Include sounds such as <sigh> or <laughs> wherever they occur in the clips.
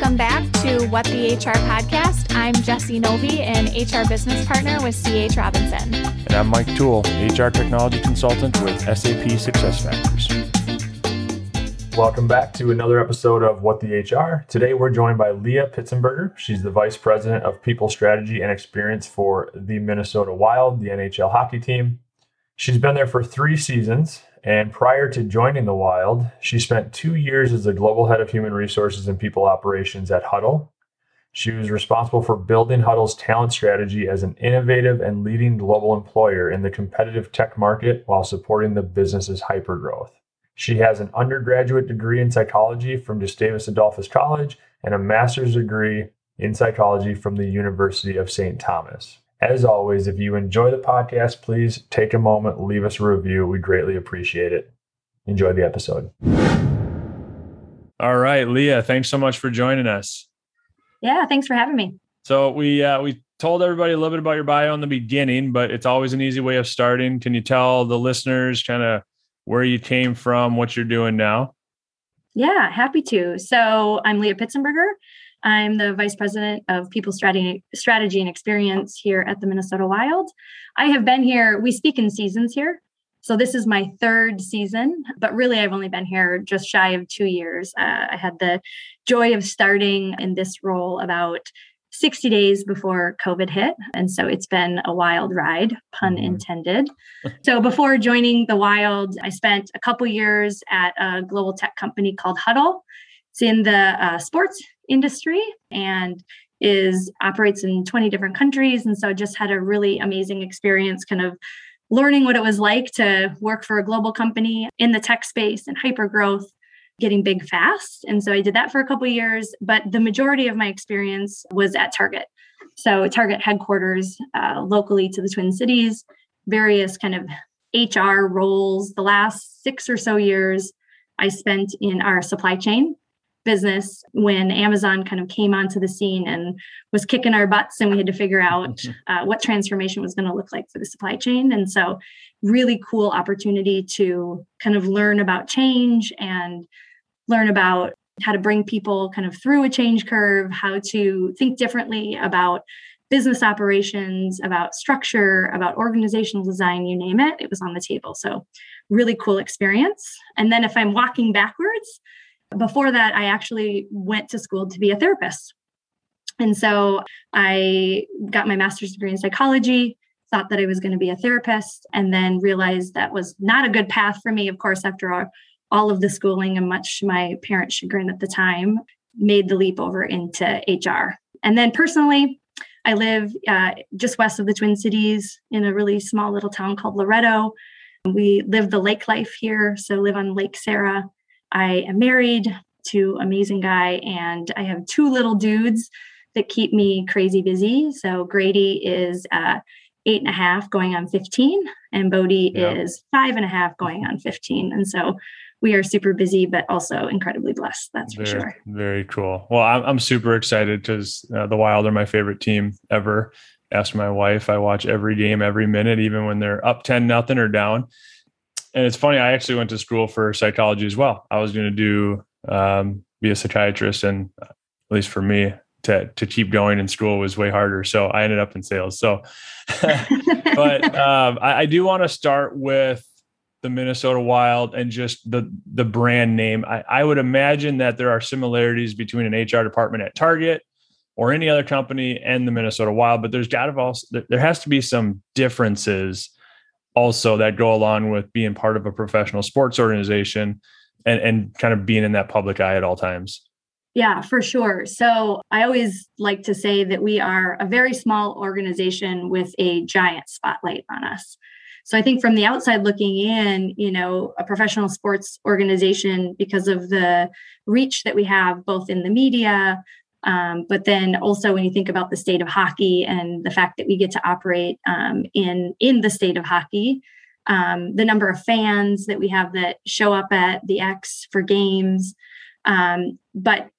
Welcome back to What the HR podcast. I'm Jesse Novi, an HR business partner with CH Robinson. And I'm Mike Toole, HR technology consultant with SAP SuccessFactors. Welcome back to another episode of What the HR. Today we're joined by Leah Pitzenberger. She's the Vice President of People Strategy and Experience for the Minnesota Wild, the NHL hockey team. She's been there for three seasons and prior to joining the Wild, she spent two years as the global head of human resources and people operations at Hudl. She was responsible for building Hudl's talent strategy as an innovative and leading global employer in the competitive tech market while supporting the business's hypergrowth. She has an undergraduate degree in psychology from Gustavus Adolphus College and a master's degree in psychology from the University of St. Thomas. As always, if you enjoy the podcast, please take a moment, leave us a review. We greatly appreciate it. Enjoy the episode. All right, Leah, thanks so much for joining us. Yeah, thanks for having me. So we uh, we told everybody a little bit about your bio in the beginning, but it's always an easy way of starting. Can you tell the listeners kind of where you came from, what you're doing now? Yeah, happy to. So I'm Leah Pitzenberger. I'm the Vice President of People Strategy, Strategy and Experience here at the Minnesota Wild. I have been here, we speak in seasons here. So this is my third season, but really I've only been here just shy of two years. Uh, I had the joy of starting in this role about 60 days before COVID hit. And so it's been a wild ride, pun mm-hmm. intended. so before joining the Wild, I spent a couple years at a global tech company called Hudl. It's in the uh, sports industry and is operates in 20 different countries. And so just had a really amazing experience kind of learning what it was like to work for a global company in the tech space and hyper growth getting big fast. And so i did that for a couple years but the majority of my experience was at target. So target headquarters uh, locally to the twin cities various kind of hr roles. The last six or so years i spent in our supply chain business when Amazon kind of came onto the scene and was kicking our butts, and we had to figure out uh, what transformation was going to look like for the supply chain. And so, really cool opportunity to kind of learn about change and learn about how to bring people kind of through a change curve, how to think differently about business operations, about structure, about organizational design, you name it, it was on the table. So, really cool experience. And then, if I'm walking backwards, before that, I actually went to school to be a therapist. And so I got my master's degree in psychology, thought that I was going to be a therapist, and then realized that was not a good path for me, of course, after all, of the schooling and much my parents' chagrin at the time, made the leap over into HR. And then personally, I live uh, just west of the Twin Cities in a really small little town called Loretto. We live the lake life here, so live on Lake Sarah. I am married to amazing guy, and I have two little dudes that keep me crazy busy. So Grady is uh, eight and a half, going on 15, and Bodie yep. is five and a half, going on 15. And so we are super busy, but also incredibly blessed. That's very, for sure. Very cool. Well, I'm, I'm super excited because uh, the Wild are my favorite team ever. Ask my wife. I watch every game, every minute, even when they're up 10 nothing or down and it's funny. I actually went to school for psychology as well. I was going to do um, be a psychiatrist, and at least for me, to to keep going in school was way harder. So I ended up in sales. So, <laughs> but um, I, I, do want to start with the Minnesota Wild and just the the brand name. I, I would imagine that there are similarities between an HR department at Target or any other company and the Minnesota Wild, but there's got to also there has to be some differences also that go along with being part of a professional sports organization and, and kind of being in that public eye at all times. Yeah, for sure. So I always like to say that we are a very small organization with a giant spotlight on us. So I think from the outside looking in, you know, a professional sports organization, because of the reach that we have both in the media, um, but then also when you think about the state of hockey and the fact that we get to operate um, in in the state of hockey, um, the number of fans that we have that show up at the X for games, um, but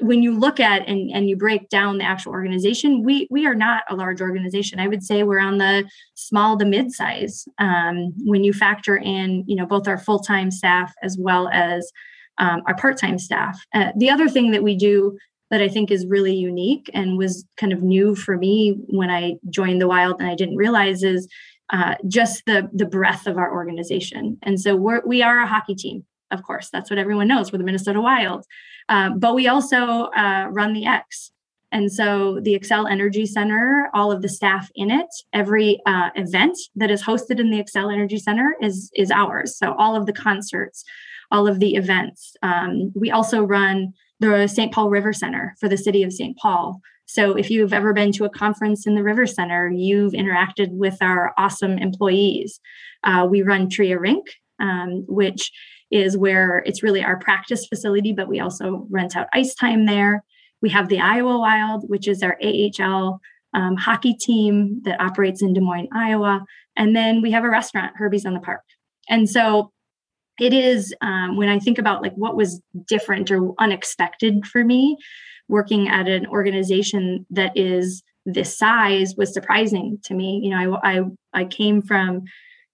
when you look at and, and you break down the actual organization, we we are not a large organization. I would say we're on the small to mid size um, when you factor in you know both our full time staff as well as um, our part time staff. Uh, the other thing that we do that I think is really unique and was kind of new for me when I joined the Wild and I didn't realize is uh, just the the breadth of our organization. And so we're we are a hockey team, of course. That's what everyone knows. We're the Minnesota Wild, uh, but we also uh, run the X. And so the Xcel Energy Center, all of the staff in it, every uh, event that is hosted in the Xcel Energy Center is is ours. So all of the concerts, all of the events. Um, we also run the St. Paul River Center for the city of St. Paul. So if you've ever been to a conference in the River Center, you've interacted with our awesome employees. Uh, we run Tria Rink, um, which is where it's really our practice facility, but we also rent out ice time there. We have the Iowa Wild, which is our AHL um, hockey team that operates in Des Moines, Iowa. And then we have a restaurant, Herbie's on the Park. And so it is um, when I think about like what was different or unexpected for me, working at an organization that is this size was surprising to me. You know, I I, I came from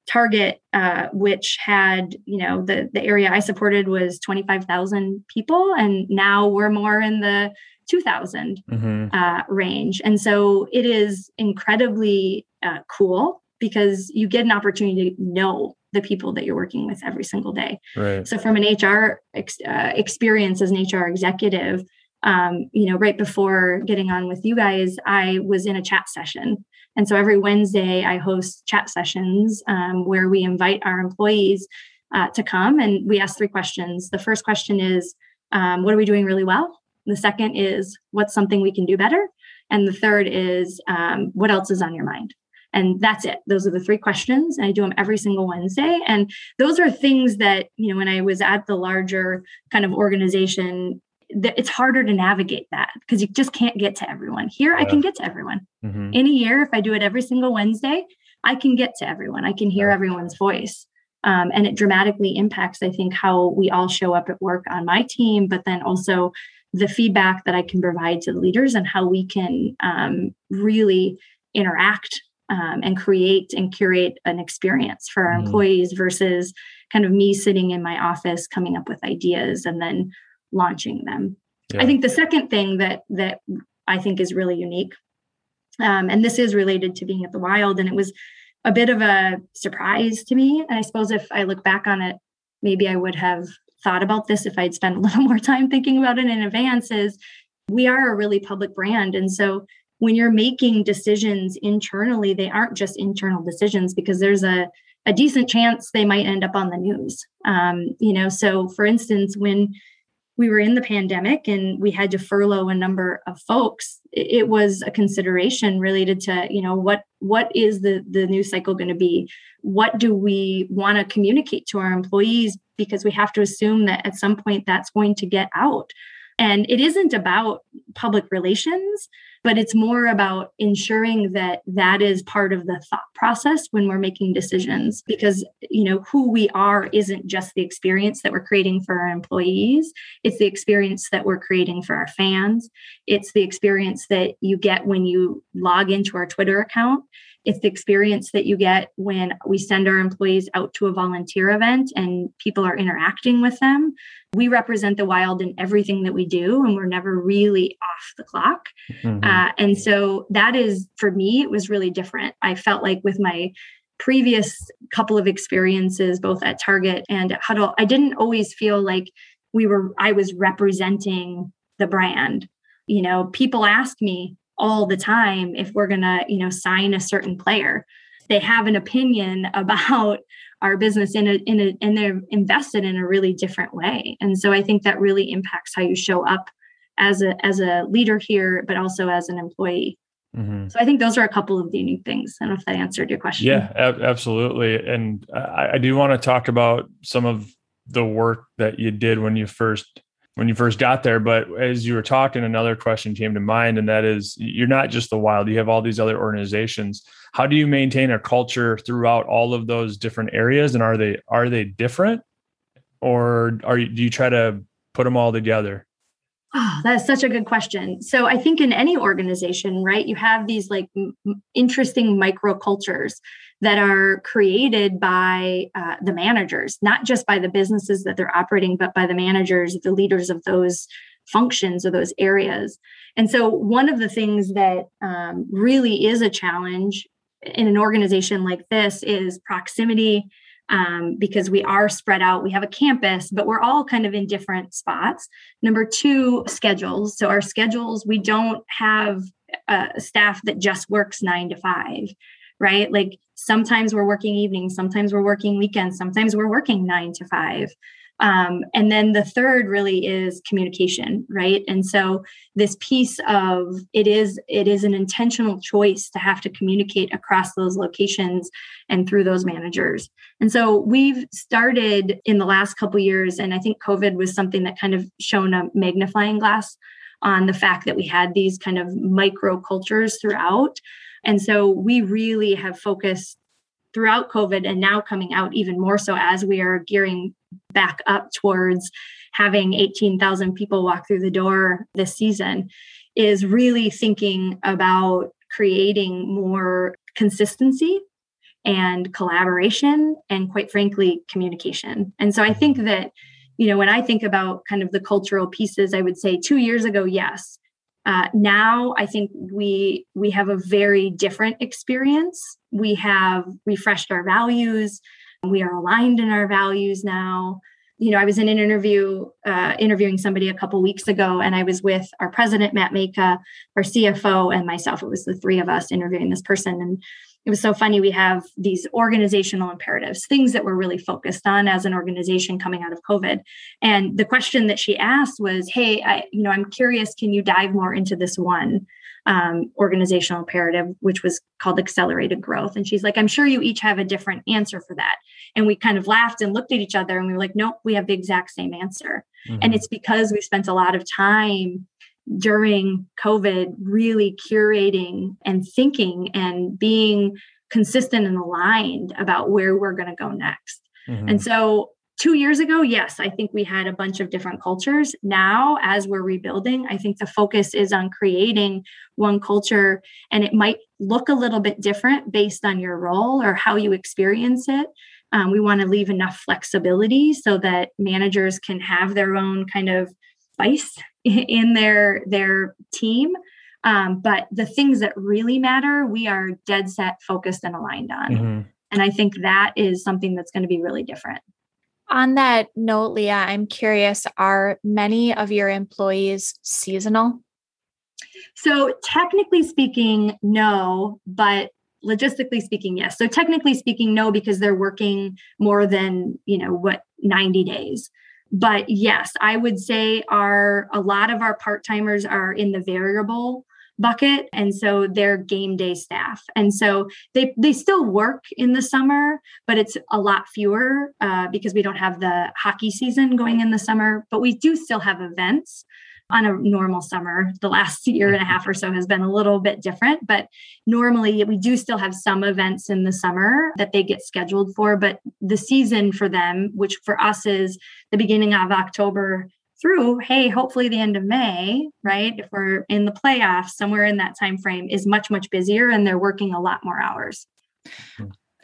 Target, uh, which had you know the the area I supported was twenty five thousand people, and now we're more in the 2000 mm-hmm. uh, range. And so it is incredibly uh, cool because you get an opportunity to know the people that you're working with every single day. Right. So from an HR ex- uh, experience as an HR executive, um, you know, right before getting on with you guys, I was in a chat session. And so every Wednesday, I host chat sessions um, where we invite our employees uh, to come and we ask three questions. The first question is, um, what are we doing really well? The second is, what's something we can do better? And the third is, um, what else is on your mind? And that's it. Those are the three questions. And i do them every single wednesday. And those are things that you know when i was at the larger kind of organization that it's harder to navigate that because you just can't get to everyone. Here yeah. i can get to everyone. Mm-hmm. in a year if i do it every single wednesday i can get to everyone. I can hear yeah. everyone's voice. Um, and it dramatically impacts i think how we all show up at work on my team but then also the feedback that i can provide to the leaders and how we can um, really interact um, and create and curate an experience for our mm. employees versus kind of me sitting in my office coming up with ideas and then launching them. Yeah. I think the second thing that that I think is really unique, um, and this is related to being at the wild, and it was a bit of a surprise to me. And I suppose if I look back on it, maybe I would have thought about this if I'd spent <laughs> a little more time thinking about it in advance. Is we are a really public brand, and so when you're making decisions internally, they aren't just internal decisions because there's a, a decent chance they might end up on the news. Um, you know, so for instance, when we were in the pandemic and we had to furlough a number of folks, it, was a consideration related to, you know, what what is the the news cycle going to be? What do we want to communicate to our employees? Because we have to assume that at some point that's going to get out. And it isn't about public relations but it's more about ensuring that that is part of the thought process when we're making decisions because you know who we are isn't just the experience that we're creating for our employees. It's the experience that we're creating for our fans. It's the experience that you get when you log into our twitter account it's the experience that you get when we send our employees out to a volunteer event and people are interacting with them. We represent the wild in everything that we do, and we're never really off the clock. Mm-hmm. Uh, and so that is, for me, it was really different. I felt like with my previous couple of experiences, both at Target and at Hudl, I didn't always feel like we were, I was representing the brand. You know, people ask me, all the time if we're going to you know sign a certain player. They have an opinion <laughs> about our business in a in a and they're invested in a really different way. And so i think that really impacts how you show up as a as a leader here but also as an employee. Mm-hmm. so i think those are a couple of the unique things. I don't know if that answered your question. Yeah ab- absolutely. And I, I do want to talk about some of the work that you did when you first when you first got there. But as you were talking, another question came to mind, and that is you're not just the wild, you have all these other organizations. How do you maintain a culture throughout all of those different areas? And are they are they different? Or are you do you try to put them all together? Oh, that's such a good question. So I think in any organization, right, you have these like m- interesting microcultures that are created by uh, the managers, not just by the businesses that they're operating, but by the managers, the leaders of those functions or those areas. And so, one of the things that um, really is a challenge in an organization like this is proximity um, because we are spread out. We have a campus, but we're all kind of in different spots. Number two, schedules. So, our schedules, we don't have a staff that just works nine to five, right? Like sometimes we're working evenings, sometimes we're working weekends, sometimes we're working nine to five. Um, and then the third really is communication right and so this piece of it is it is an intentional choice to have to communicate across those locations and through those managers and so we've started in the last couple years and i think covid was something that kind of shown a magnifying glass on the fact that we had these kind of micro cultures throughout and so we really have focused throughout COVID and now coming out even more so as we are gearing back up towards having 18,000 people walk through the door this season is really thinking about creating more consistency and collaboration and quite frankly communication. And so I think that you know when I think about kind of the cultural pieces I would say 2 years ago yes uh, now I think we we have a very different experience. We have refreshed our values. We are aligned in our values now. You know, I was in an interview uh, interviewing somebody a couple weeks ago, and I was with our president Matt Majka, our CFO, and myself. It was the three of us interviewing this person, and it was so funny. We have these organizational imperatives, things that we're really focused on as an organization coming out of COVID. And the question that she asked was, "Hey, I, you know, I'm curious. Can you dive more into this one um, organizational imperative, which was called accelerated growth?" And she's like, "I'm sure you each have a different answer for that." And we kind of laughed and looked at each other, and we were like, "Nope, we have the exact same answer." Mm-hmm. And it's because we spent a lot of time during COVID really curating and thinking and being consistent and aligned about where we're going to go next. Mm-hmm. And so, two years ago, yes, I think we had a bunch of different cultures. Now, as we're rebuilding, I think the focus is on creating one culture, and it might look a little bit different based on your role or how you experience it. Um, we want to leave enough flexibility so that managers can have their own kind of spice <laughs> in their their team. Um, but the things that really matter we are dead set focused and aligned on. Mm-hmm. and i think that is something that's going to be really different. On that note leah i'm curious are many of your employees seasonal? So technically speaking no but logistically speaking yes. So technically speaking no because they're working more than you know what 90 days but yes i would say our a lot of our part-timers are in the variable bucket and so they're game day staff. And so they they still work in the summer but it's a lot fewer uh, because we don't have the hockey season going in the summer but we do still have events on a normal summer. The last year and a half or so has been a little bit different, but normally we do still have some events in the summer that they get scheduled for. But the season for them, which for us is the beginning of October through hey hopefully the end of may right if we're in the playoffs somewhere in that time frame is much much busier and they're working a lot more hours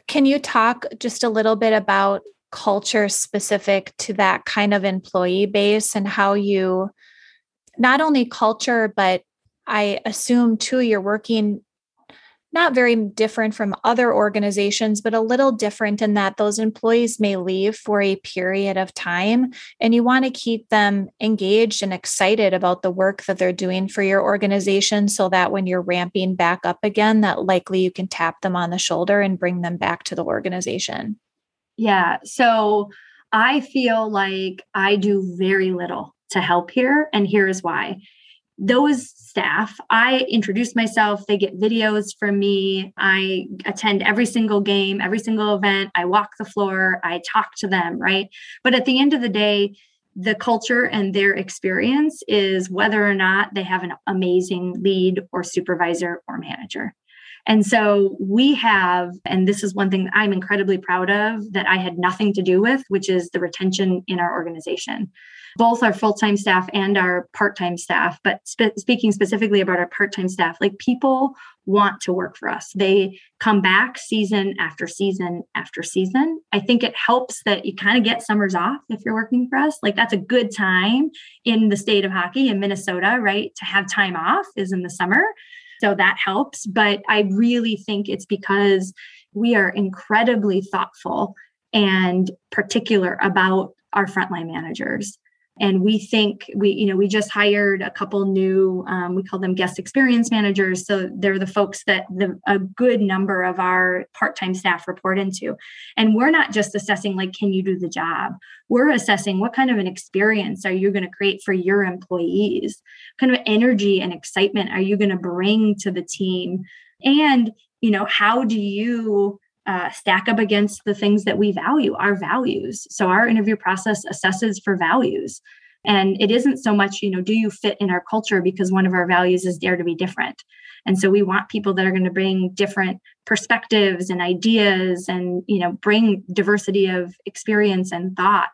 can you talk just a little bit about culture specific to that kind of employee base and how you not only culture, but I assume too, you're working not very different from other organizations, but a little different in that those employees may leave for a period of time and you want to keep them engaged and excited about the work that they're doing for your organization so that when you're ramping back up again, that likely you can tap them on the shoulder and bring them back to the organization. Yeah. So I feel like I do very little to help here. And here is why. Those staff, I introduce myself, they get videos from me. I attend every single game, every single event. I walk the floor, I talk to them, right? But at the end of the day, the culture and their experience is whether or not they have an amazing lead or supervisor or manager. And so we have, and this is one thing that I'm incredibly proud of that I had nothing to do with, which is the retention in our organization. Both our full-time staff and our part-time staff but spe- speaking specifically about our part-time staff like people want to work for us. They come back season after season after season. I think it helps that you kind of get summers off if you're working for us. Like that's a good time in the state of hockey in minnesota right to have time off is in the summer so that helps but i really think it's because we are incredibly thoughtful and particular about our frontline managers and we think we you know we just hired a couple new um, we call them guest experience managers. So they're the folks that the, a good number of our part-time staff report into. And we're not just assessing like can you do the job? We're assessing what kind of an experience are you going to create for your employees? What kind of energy and excitement are you going to bring to the team? And you know how do you uh, stack up against the things that we value, our values. So our interview process assesses for values. And it isn't so much, you know, do you fit in our culture because one of our values is dare to be different. And so we want people that are going to bring different perspectives and ideas and, you know, bring diversity of experience and thought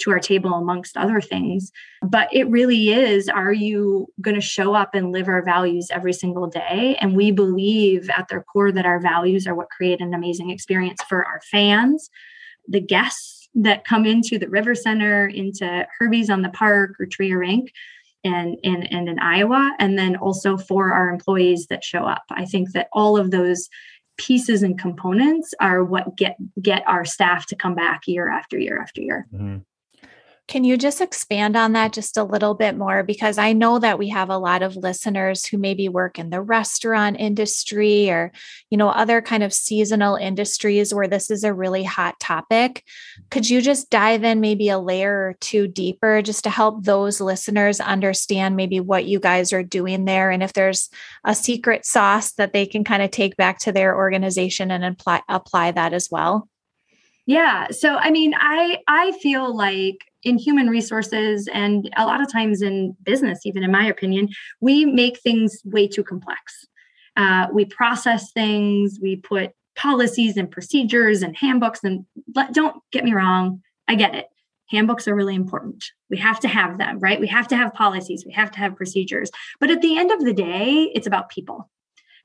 to our table amongst other things but it really is are you going to show up and live our values every single day and we believe at their core that our values are what create an amazing experience for our fans the guests that come into the river center into herbie's on the park or Tria rink and, and, and in Iowa, and then also for our employees that show up. I think that all of those pieces and components are what get get our staff to come back year after year after year. Mm-hmm. Can you just expand on that just a little bit more? Because I know that we have a lot of listeners who maybe work in the restaurant industry or, you know, other kind of seasonal industries where this is a really hot topic. Could you just dive in maybe a layer or two deeper just to help those listeners understand maybe what you guys are doing there and if there's a secret sauce that they can kind of take back to their organization and apply apply that as well? Yeah. So I mean, I I feel like in human resources and a lot of times in business, even in my opinion, we make things way too complex. Uh, we process things, we put policies and procedures and handbooks. And let, don't get me wrong, I get it. Handbooks are really important. We have to have them, right? We have to have policies, we have to have procedures. But at the end of the day, it's about people.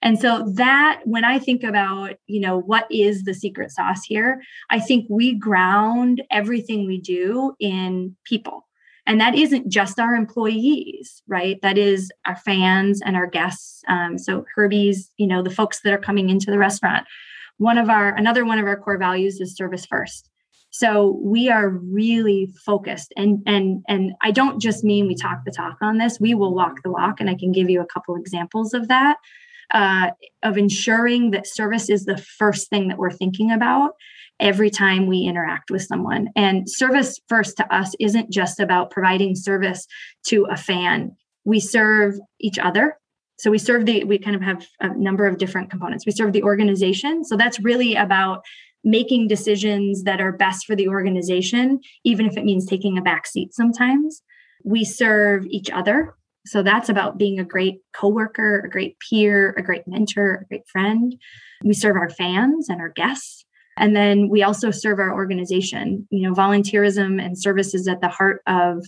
And so that when I think about, you know, what is the secret sauce here, I think we ground everything we do in people. And that isn't just our employees, right? That is our fans and our guests. Um, so Herbie's, you know, the folks that are coming into the restaurant. One of our another one of our core values is service first. So we are really focused and and and I don't just mean we talk the talk on this. We will walk the walk and I can give you a couple examples of that uh, of ensuring that service is the first thing that we're thinking about every time we interact with someone. And service first to us isn't just about providing service to a fan. We serve each other. So we serve the, we kind of have a number of different components. We serve the organization. So that's really about making decisions that are best for the organization, even if it means taking a back seat sometimes. We serve each other. So that's about being a great coworker, a great peer, a great mentor, a great friend. We serve our fans and our guests. And then we also serve our organization. You know, volunteerism and service is at the heart of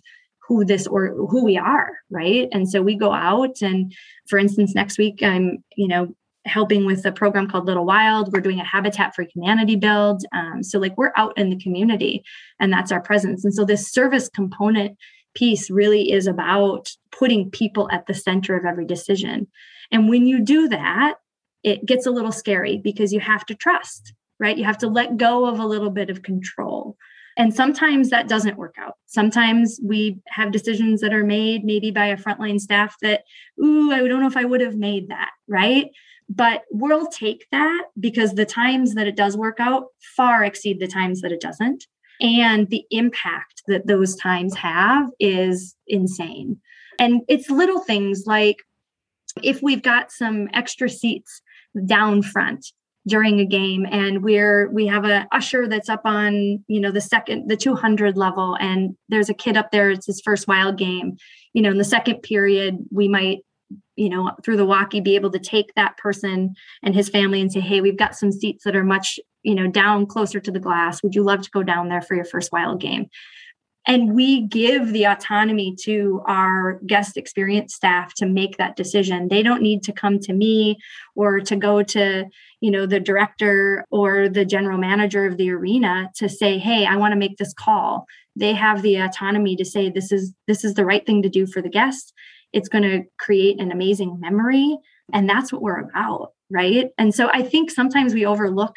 who this or who we are, right? And so we go out and for instance, next week I'm, you know, helping with a program called Little Wild. We're doing a Habitat for Humanity build. Um, so like we're out in the community and that's our presence. And so this service component piece really is about putting people at the center of every decision. And when you do that, it gets a little scary because you have to trust, right? You have to let go of a little bit of control. And sometimes that doesn't work out. Sometimes we have decisions that are made maybe by a frontline staff that, ooh, I don't know if I would have made that, right? But we'll take that because the times that it does work out far exceed the times that it doesn't and the impact that those times have is insane. And it's little things like if we've got some extra seats down front during a game and we're we have a usher that's up on you know the second the 200 level and there's a kid up there it's his first wild game you know in the second period we might you know through the walkie be able to take that person and his family and say hey we've got some seats that are much you know down closer to the glass. Would you love to go down there for your first wild game? And we give the autonomy to our guest experience staff to make that decision. They don't need to come to me or to go to you know the director or the general manager of the arena to say hey i want to make this call. They have the autonomy to say this is this is the right thing to do for the guest it's going to create an amazing memory and that's what we're about right and so i think sometimes we overlook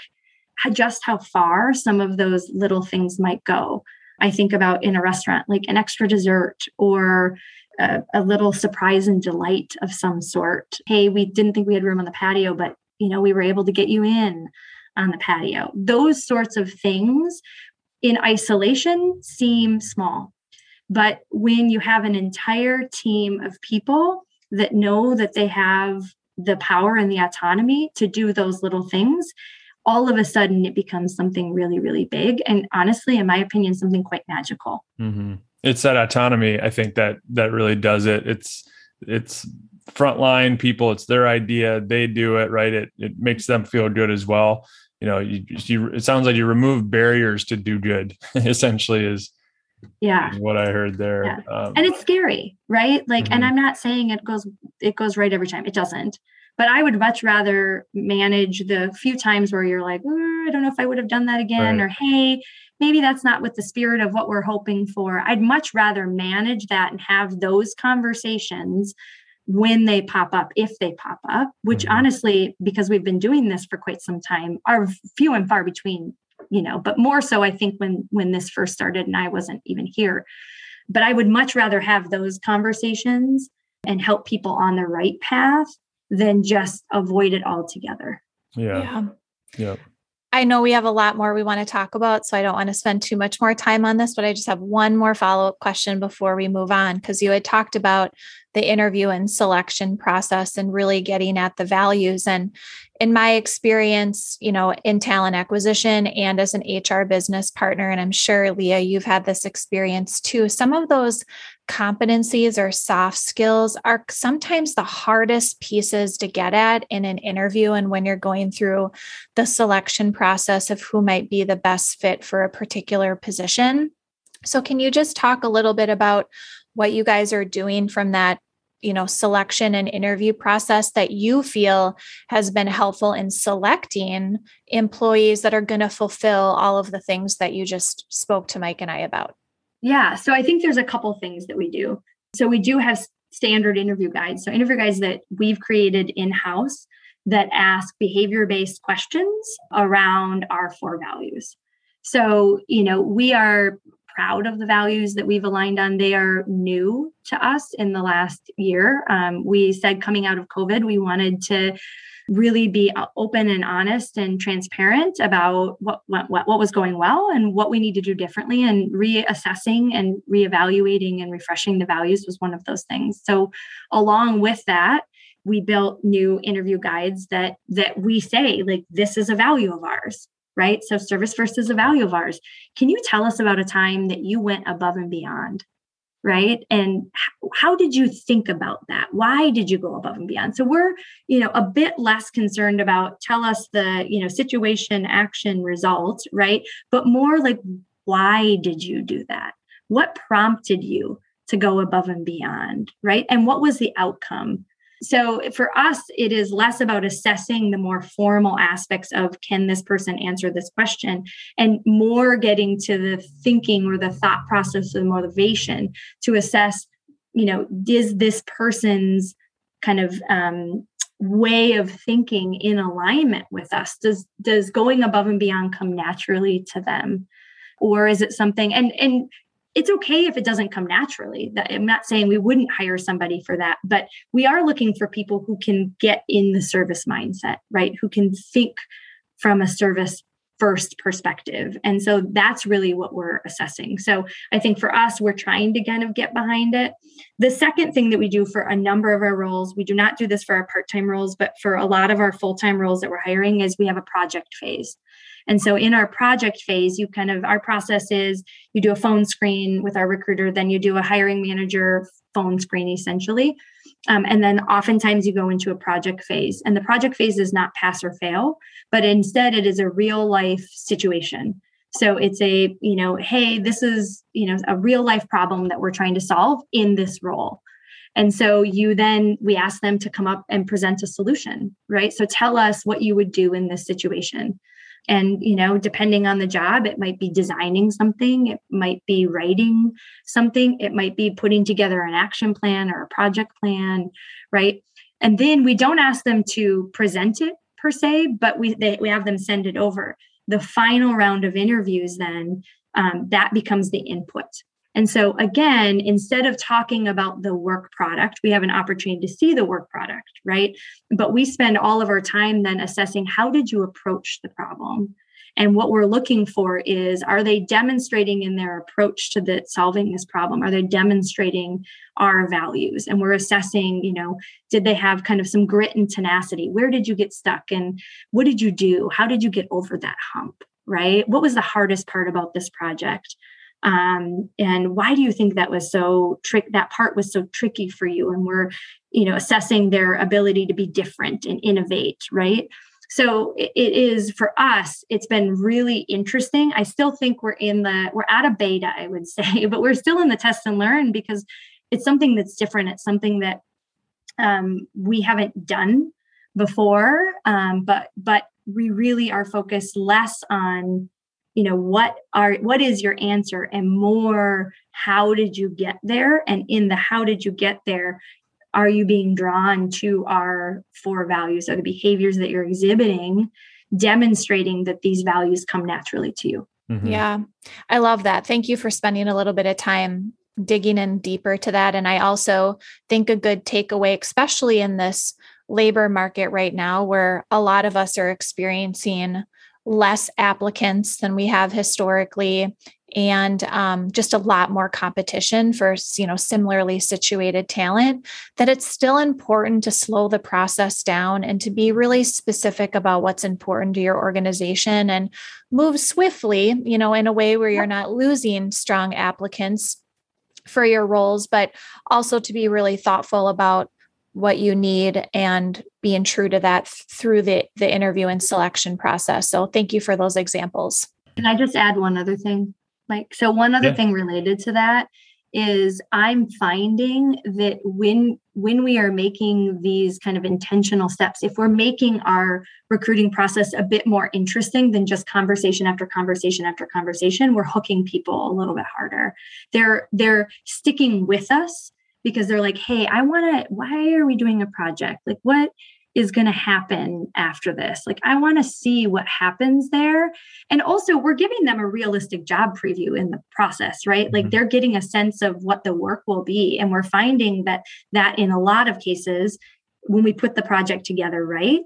just how far some of those little things might go I think about in a restaurant, like an extra dessert or a, a, little surprise and delight of some sort. Hey, we didn't think we had room on the patio, but you know, we were able to get you in on the patio. Those sorts of things in isolation seem small. But when you have an entire team of people that know that they have the power and the autonomy to do those little things, all of a sudden it becomes something really, really big. And honestly, in my opinion, something quite magical. Mm-hmm. It's that autonomy, I think that that really does it. It's it's frontline people, it's their idea, they do it, right? It it makes them feel good as well. You know, you, you it sounds like you remove barriers to do good, <laughs> essentially is yeah what i heard there yeah. um, and it's scary right like mm-hmm. and i'm not saying it goes it goes right every time it doesn't but I would much rather manage the few times where you're like, I don't know if I would have done that again, right. or hey, maybe that's not with the spirit of what we're hoping for. I'd much rather manage that and have those conversations when they pop up, if they pop up, which mm-hmm. honestly, because we've been doing this for quite some time, are few and far between, you know, but more so I think when when this first started and I wasn't even here. But I would much rather have those conversations and help people on the right path than just avoid it altogether. Yeah. Yeah. yeah. I know we have a lot more we want to talk about, so I don't want to spend too much more time on this, but I just have one more follow up question before we move on. Because you had talked about the interview and selection process and really getting at the values. And in my experience, you know, in talent acquisition and as an HR business partner, and I'm sure, Leah, you've had this experience too, some of those competencies or soft skills are sometimes the hardest pieces to get at in an interview and when you're going through the selection process of who might be the best fit for a particular position. So, can you just talk a little bit about what you guys are doing from that you know selection and interview process that you feel has been helpful in selecting employees that are going to fulfill all of the things that you just spoke to Mike and I about? Yeah so I think there's a couple things that we do. So we do have standard interview guides. So interview guides that we've created in house that ask behavior based questions around our four values. So you know we are proud of the values that we've aligned on. They are new to us in the last year. Um, we said coming out of COVID, we wanted to really be uh, open and honest and transparent about what, what what was going well and what we need to do differently and reassessing and reevaluating and refreshing the values was one of those things so along with that we built new interview guides that that we say like this is a value of ours right? So service is a value of ours. Can you tell us about a time that you went above and beyond? Right. And how did you think about that? Why did you go above and beyond? So we're, you know, a bit less concerned about tell us the, you know, situation, action, result, right? But more like, why did you do that? What prompted you to go above and beyond? Right. And what was the outcome? So for us, it is less about assessing the more formal aspects of can this person answer this question and more getting to the thinking or the thought process of motivation to assess, you know, is this person's kind of um, way of thinking in alignment with us? Does does going above and beyond come naturally to them? Or is it something and and it's okay if it doesn't come naturally. I'm not saying we wouldn't hire somebody for that, but we are looking for people who can get in the service mindset, right? Who can think from a service first perspective. And so that's really what we're assessing. So I think for us, we're trying to kind of get behind it. The second thing that we do for a number of our roles, we do not do this for our part time roles, but for a lot of our full time roles that we're hiring, is we have a project phase. And so in our project phase, you kind of, our process is you do a phone screen with our recruiter, then you do a hiring manager phone screen essentially. Um, and then oftentimes you go into a project phase, and the project phase is not pass or fail, but instead it is a real life situation. So it's a, you know, hey, this is, you know, a real life problem that we're trying to solve in this role. And so you then, we ask them to come up and present a solution, right? So tell us what you would do in this situation. And, you know, depending on the job, it might be designing something, it might be writing something, it might be putting together an action plan or a project plan, right? And then we don't ask them to present it per se, but we, they, we have them send it over. The final round of interviews, then, um, that becomes the input. And so, again, instead of talking about the work product, we have an opportunity to see the work product, right? But we spend all of our time then assessing how did you approach the problem? And what we're looking for is are they demonstrating in their approach to the solving this problem? Are they demonstrating our values? And we're assessing, you know, did they have kind of some grit and tenacity? Where did you get stuck? And what did you do? How did you get over that hump? Right? What was the hardest part about this project? Um, and why do you think that was so trick that part was so tricky for you and we're you know assessing their ability to be different and innovate right? So it is for us it's been really interesting. I still think we're in the we're at a beta i would <laughs> say but we're still in the test and learn because it's something that's different. It's something that um, we haven't done before um, but but we really are focused less on you know what are what is your answer? And more how did you get there? And in the how did you get there are you being drawn to our four values? Or the behaviors that you're exhibiting demonstrating that these values come naturally to you? Mm-hmm. yeah. I love that. Thank you for spending a little bit of time digging in deeper to that. And i also think a good takeaway especially in this labor market right now where a lot of us are experiencing less applicants than we have historically and um, just a lot more competition for you know similarly situated talent that it's still important to slow the process down and to be really specific about what's important to your organization and move swiftly you know in a way where you're not losing strong applicants for your roles but also to be really thoughtful about what you need and being true to that through the the interview and selection process. So thank you for those examples. Can I just add one other thing? Like so one other yeah. thing related to that is I'm finding that when when we are making these kind of intentional steps, if we're making our recruiting process a bit more interesting than just conversation after conversation after conversation, we're hooking people a little bit harder. They're they're sticking with us because they're like, hey, I want to, why are we doing a project? Like, what is going to happen after this? Like, I want to see what happens there. And also, we're giving them a realistic job preview in the process, right? Like, mm-hmm. they're getting a sense of what the work will be. And we're finding that, that in a lot of cases, when we put the project together right,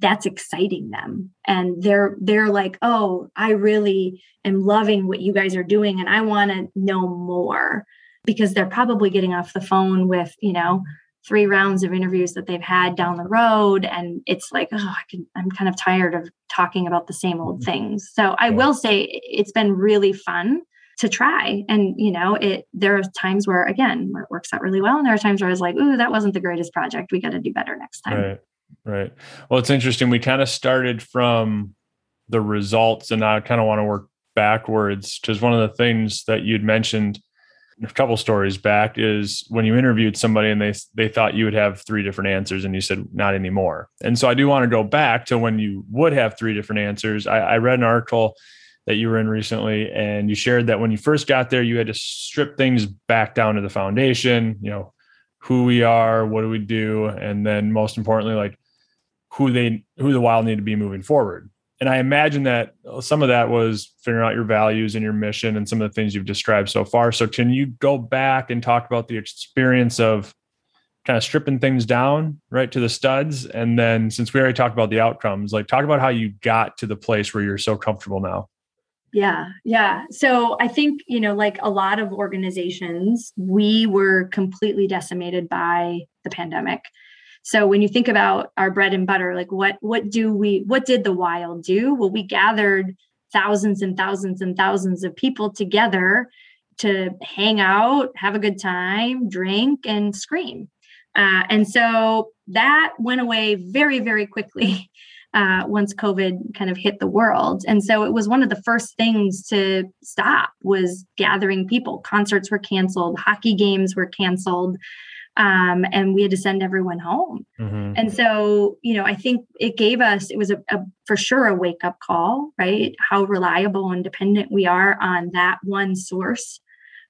that's exciting them and they're they're like oh i really am loving what you guys are doing and i want to know more because they're probably getting off the phone with, you know, three rounds of interviews that they've had down the road. And it's like oh I can, i'm kind of tired of talking about the same old mm-hmm. things. So i will say it's been really fun to try. And you know it there are times where again where it works out really well. And there are times where i was like ooh that wasn't the greatest project. We got to do better next time. Right right. Well it's interesting. We kind of started from the results and i kind of want to work backwards because one of the things that you'd mentioned couple stories back is when you interviewed somebody and they they thought you would have three different answers and you said not anymore. And so I do want to go back to when you would have three different answers. I, I read an article that you were in recently and you shared that when you first got there you had to strip things back down to the foundation, you know, who we are, what do we do, and then most importantly, like who they who the wild need to be moving forward and I imagine that some of that was figuring out your values and your mission and some of the things you've described so far. So, can you go back and talk about the experience of kind of stripping things down right to the studs? And then, since we already talked about the outcomes, like talk about how you got to the place where you're so comfortable now. Yeah, yeah. So I think, you know, like a lot of organizations, we were completely decimated by the pandemic. So when you think about our bread and butter, like what what do we what did the wild do? Well, we gathered thousands and thousands and thousands of people together to hang out, have a good time, drink, and scream. Uh, and so that went away very, very quickly <laughs> uh, once COVID kind of hit the world. And so it was one of the first things to stop was gathering people. Concerts were canceled, hockey games were canceled. Um, and we had to send everyone home. Mm-hmm. And so, you know, I think it gave us, it was a, a for sure a wake up call, right? How reliable and dependent we are on that one source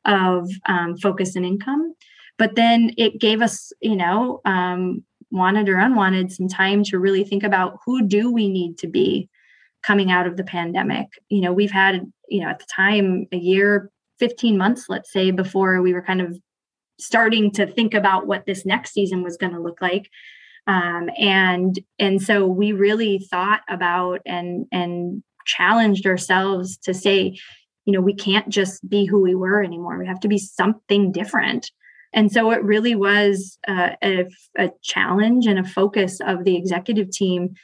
of um, focus and income. But then it gave us, you know, um, wanted or unwanted, some time to really think about who do we need to be coming out of the pandemic. You know, we've had, you know, at the time, a year, 15 months, let's say, before we were kind of starting to think about what this next season was going to look like. Um, and and so we really thought about and and challenged ourselves to say you know we can't just be who we were anymore. We have to be something different. And so it really was uh, a, a challenge and a focus of the executive team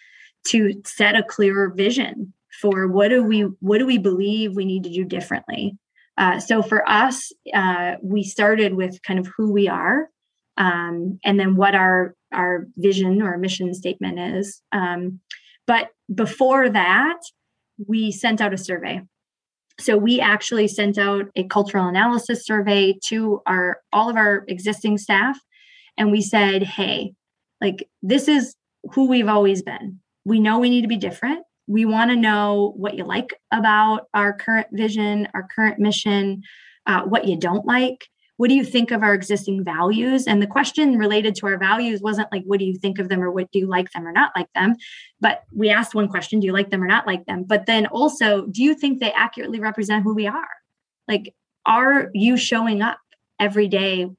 to set a clearer vision for what do we what do we believe we need to do differently uh, so for us, uh, we started with kind of who we are, um, and then what our our vision or mission statement is. Um, but before that, we sent out a survey. So we actually sent out a cultural analysis survey to our all of our existing staff, and we said, "Hey, like this is who we've always been. We know we need to be different we want to know what you like about our current vision, our current mission, uh, what you don't like. What do you think of our existing values? And the question related to our values wasn't like, what do you think of them or what do you like them or not like them? But we asked one question, do you like them or not like them? But then also, do you think they accurately represent who we are? Like, are you showing up every day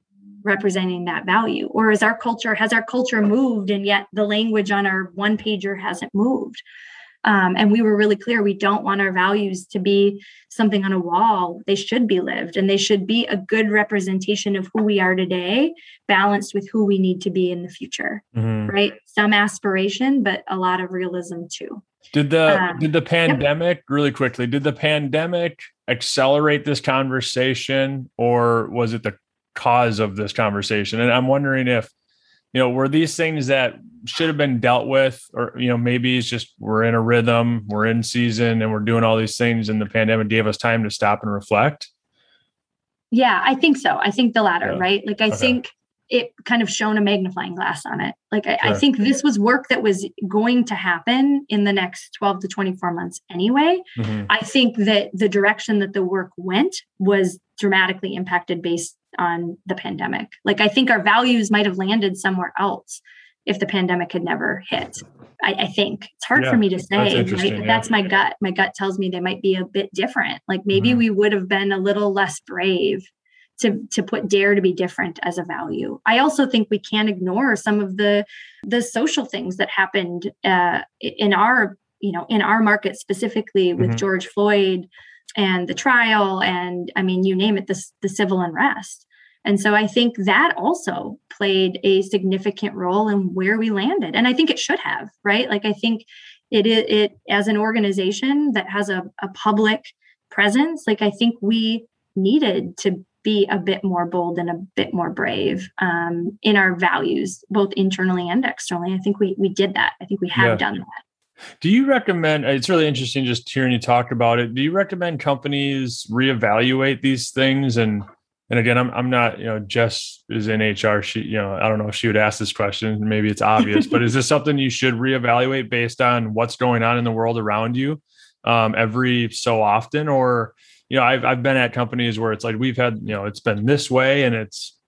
representing that value? Or is our culture, has our culture moved and yet the language on our one pager hasn't moved? Um, and we were really clear we don't want our values to be something on a wall. They should be lived and they should be a good representation of who we are today, balanced with who we need to be in the future. Mm-hmm. Right. Some aspiration, but a lot of realism too. Did the um, did the pandemic yep. really quickly? Did the pandemic accelerate this conversation, or was it the cause of this conversation? And I'm wondering if you know, were these things that should have been dealt with, or you know, maybe it's just we're in a rhythm, we're in season, and we're doing all these things, and the pandemic gave us time to stop and reflect? Yeah, I think so. I think the latter, yeah. right? Like, I okay. think it kind of shone a magnifying glass on it. Like, I, sure. I, think this was work that was going to happen in the next 12 to 24 months anyway. Mm-hmm. I think that the direction that the work went was dramatically impacted based on the pandemic. Like I think our values might have landed somewhere else if the pandemic had never hit. I, I think it's hard yeah, for me to say, that's right? Yeah. that's my gut. My gut tells me they might be a bit different. Like maybe mm-hmm. we would have been a little less brave to to put dare to be different as a value. I also think we can't ignore some of the the social things that happened uh, in our you know in our market specifically with mm-hmm. George Floyd and the trial and I mean you name it the the civil unrest and so I think that also played a significant role in where we landed. And I think it should have, right? Like I think it it, it as an organization that has a, a public presence, like I think we needed to be a bit more bold and a bit more brave um, in our values, both internally and externally. I think we we did that. I think we have yeah. done that. Do you recommend? It's really interesting just hearing you talk about it. Do you recommend companies reevaluate these things and and again, I'm I'm not, you know, Jess is in HR. She, you know, I don't know if she would ask this question. Maybe it's obvious, <laughs> but is this something you should reevaluate based on what's going on in the world around you um, every so often? Or, you know, I've I've been at companies where it's like we've had, you know, it's been this way and it's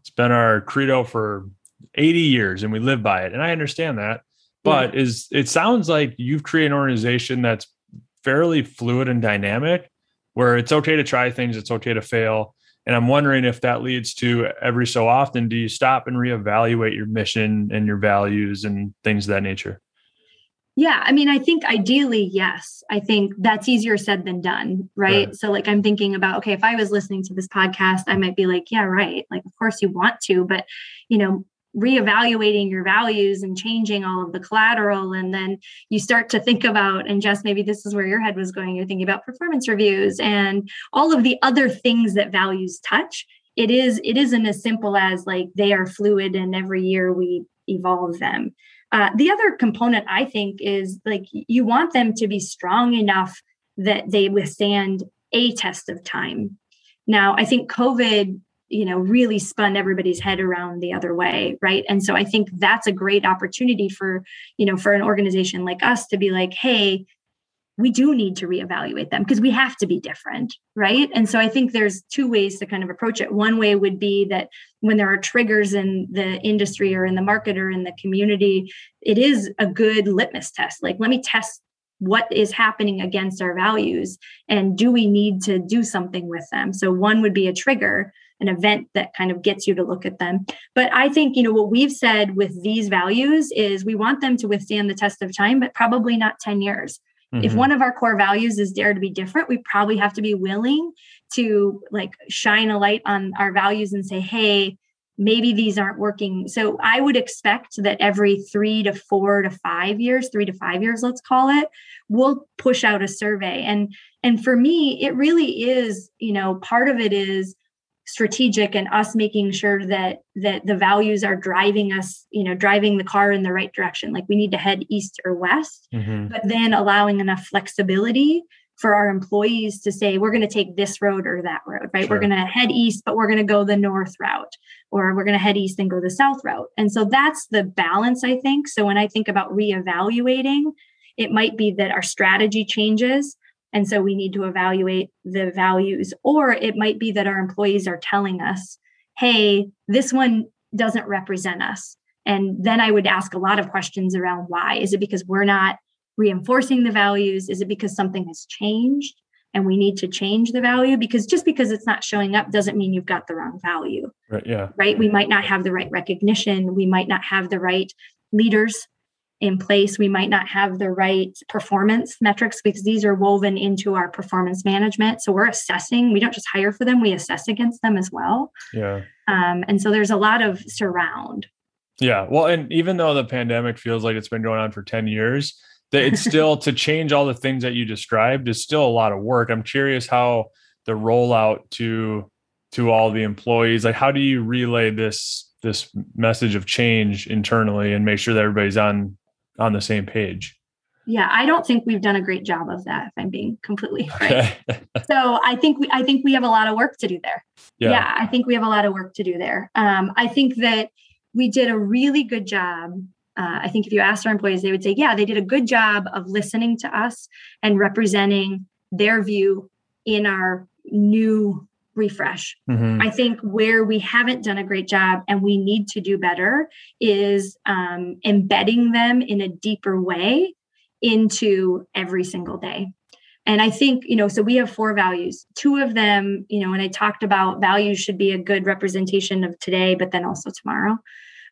it's been our credo for 80 years and we live by it. And I understand that. But yeah. is it sounds like you've created an organization that's fairly fluid and dynamic where it's okay to try things, it's okay to fail and I'm wondering if that leads to every so often, do you stop and reevaluate your mission and your values and things of that nature? Yeah, I mean, I think ideally, yes. I think that's easier said than done, right? right? So, like, I'm thinking about, okay, if I was listening to this podcast, I might be like, yeah, right. Like, of course you want to, but, you know, reevaluating your values and changing all of the collateral. And then you start to think about and just maybe this is where your head was going you're thinking about performance reviews and all of the other things that values touch. It is it isn't as simple as like they are fluid and every year we evolve them. Uh, the other component i think is like you want them to be strong enough that they withstand a test of time. Now i think covid you know really spun everybody's head around the other way right? And so i think that's a great opportunity for you know for an organization like us to be like hey we do need to reevaluate them because we have to be different right? And so i think there's two ways to kind of approach it. One way would be that when there are triggers in the industry or in the market or in the community it is a good litmus test. Like let me test what is happening against our values and do we need to do something with them? So one would be a trigger an event that kind of gets you to look at them but i think you know what we've said with these values is we want them to withstand the test of time but probably not 10 years Mm-hmm. If one of our core values is dare to be different, we probably have to be willing to like shine a light on our values and say, hey, maybe these aren't working. So I would expect that every three to four to five years, three to five years, let's call it, we'll push out a survey. And and for me, it really is, you know, part of it is strategic and us making sure that that the values are driving us you know driving the car in the right direction like we need to head east or west mm-hmm. but then allowing enough flexibility for our employees to say we're going to take this road or that road right sure. we're going to head east but we're going to go the north route or we're going to head east and go the south route and so that's the balance i think so when i think about reevaluating it might be that our strategy changes and so we need to evaluate the values. Or it might be that our employees are telling us, hey, this one doesn't represent us. And then I would ask a lot of questions around why. Is it because we're not reinforcing the values? Is it because something has changed and we need to change the value? Because just because it's not showing up doesn't mean you've got the wrong value. Right. Yeah. Right. We might not have the right recognition. We might not have the right leaders in place. We might not have the right performance metrics because these are woven into our performance management. So we're assessing, we don't just hire for them, we assess against them as well. Yeah. Um, and so there's a lot of surround. Yeah. Well, and even though the pandemic feels like it's been going on for 10 years, that it's <laughs> still to change all the things that you described is still a lot of work. I'm curious how the rollout to to all the employees, like how do you relay this this message of change internally and make sure that everybody's on on the same page. Yeah i don't think we've done a great job of that if i'm being completely <laughs> frank. So i think we i think we have a lot of work to do there. Yeah, yeah i think we have a lot of work to do there. Um, i think that we did a really good job uh, i think if you asked our employees they would say yeah they did a good job of listening to us and representing their view in our new refresh. Mm-hmm. I think where we haven't done a great job and we need to do better is um, embedding them in a deeper way into every single day. And I think, you know, so we have four values. Two of them, you know, and I talked about values should be a good representation of today, but then also tomorrow.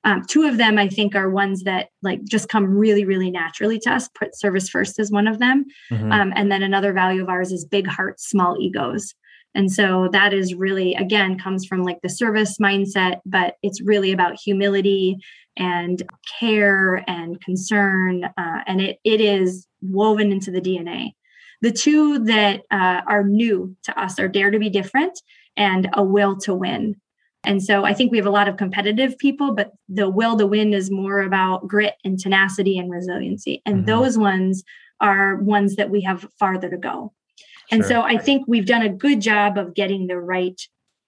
Um, two of them, I think, are ones that like just come really, really naturally to us. Put service first is one of them. Mm-hmm. Um, and then another value of ours is big hearts, small egos. And so that is really, again, comes from like the service mindset, but it's really about humility and care and concern. Uh, and it, it is woven into the DNA. The two that uh, are new to us are Dare to Be Different and A Will to Win. And so I think we have a lot of competitive people, but the will to win is more about grit and tenacity and resiliency. And mm-hmm. those ones are ones that we have farther to go. And so I think we've done a good job of getting the right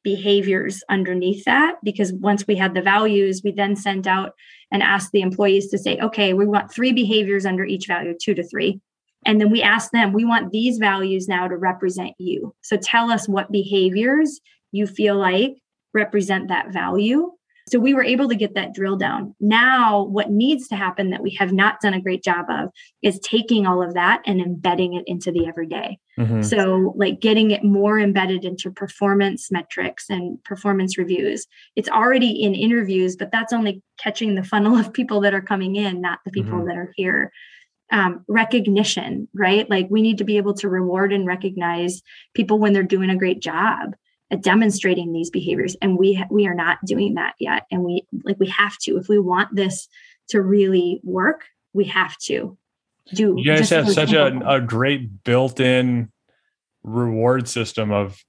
behaviors underneath that because once we had the values, we then sent out and asked the employees to say, okay, we want three behaviors under each value, two to three. And then we asked them, we want these values now to represent you. So tell us what behaviors you feel like represent that value. So we were able to get that drill down. Now, what needs to happen that we have not done a great job of is taking all of that and embedding it into the everyday. Mm-hmm. So, like getting it more embedded into performance metrics and performance reviews. It's already in interviews, but that's only catching the funnel <laughs> of people that are coming in, not the people mm-hmm. that are here. Um, recognition, right? Like we need to be able to reward and recognize people when they're doing a great job demonstrating these behaviors and we we are not doing that yet and we like we have to if we want this to really work we have to do you guys have such a, a great built-in reward system of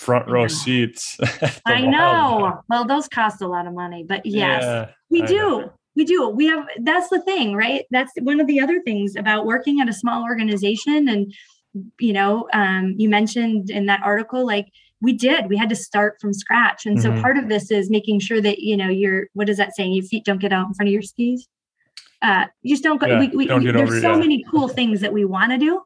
front row seats. <laughs> I know. Well, those cost a lot of money, but yes, yeah, we do. Know. We do. We have that's the thing, right? That's one of the other things about working at a small organization. And, you know, um, you mentioned in that article, like we did, we had to start from scratch. And mm-hmm. so part of this is making sure that, you know, your what is that saying? Your feet don't get out in front of your skis. Uh, you just don't go. Yeah, we, we, don't there's so many cool things that we want to do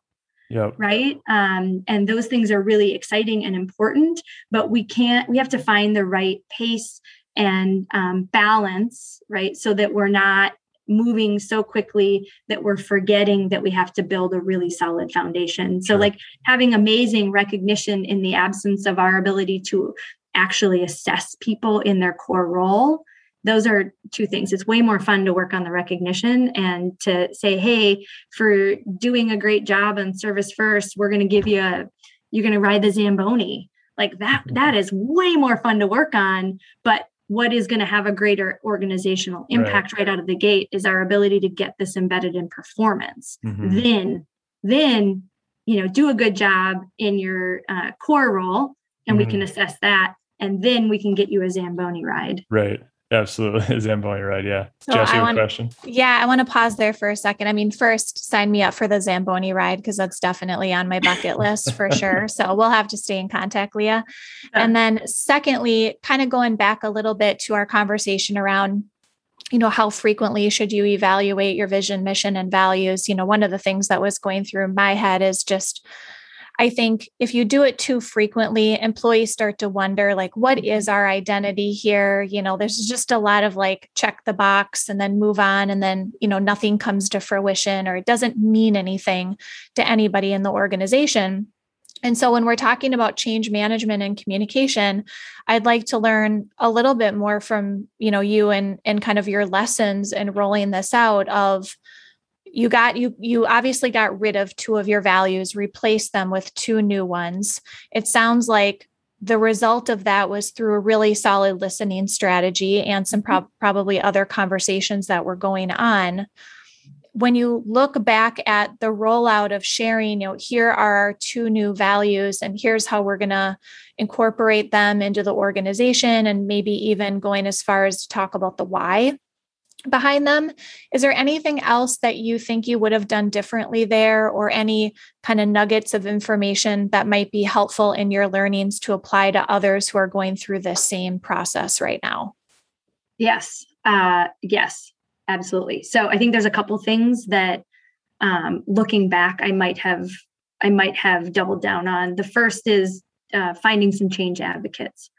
Yep. Right. Um, and those things are really exciting and important, but we can't, we have to find the right pace and um, balance, right? So that we're not moving so quickly that we're forgetting that we have to build a really solid foundation. So, sure. like having amazing recognition in the absence of our ability to actually assess people in their core role those are two things. It's way more fun to work on the recognition and to say, hey, for doing a great job on service first, we're going to give you a, you're going to ride the Zamboni. Like that, mm-hmm. that is way more fun to work on. But what is going to have a greater organizational impact right. right. out of the gate is our ability to get this embedded in performance. Mm-hmm. Then, then, you know, do a good job in your uh, core role and mm-hmm. we can mm-hmm. assess that. And then we can get you a Zamboni ride. Right. Absolutely. <laughs> Zamboni right. Yeah. So Jesse, want, question. Yeah. I want to pause there for a second. I mean, first, sign me up for the Zamboni ride because that's definitely on my bucket list for sure. <laughs> So we'll have to stay in contact, Leah. Yeah. And then, secondly, kind of going back a little bit to our conversation around you know how frequently should you evaluate your vision mission and values you know one of the things that was going through my head is just I think if you do it too frequently, employees start to wonder, like, what is our identity here? You know, there's just a lot of like check the box and then move on. And then, you know, nothing comes to fruition or it doesn't mean anything to anybody in the organization. And so when we're talking about change management and communication, I'd like to learn a little bit more from, you know, you and and kind of your lessons and rolling this out of you got you you obviously got rid of two of your values replaced them with two new ones. It sounds like the result of that was through a really solid listening strategy and some pro- probably other conversations that were going on. When you look back at the rollout of sharing you know here are our two new values and here's how we're going to incorporate them into the organization and maybe even going as far as to talk about the why behind them. Is there anything else that you think you would have done differently there, or any kind of nuggets of information that might be helpful in your learnings to apply to others who are going through the same process right now? Yes, uh, yes, absolutely. So I think there's a couple things that, um, looking back, I might have I might have doubled down on. The first is uh, finding some change advocates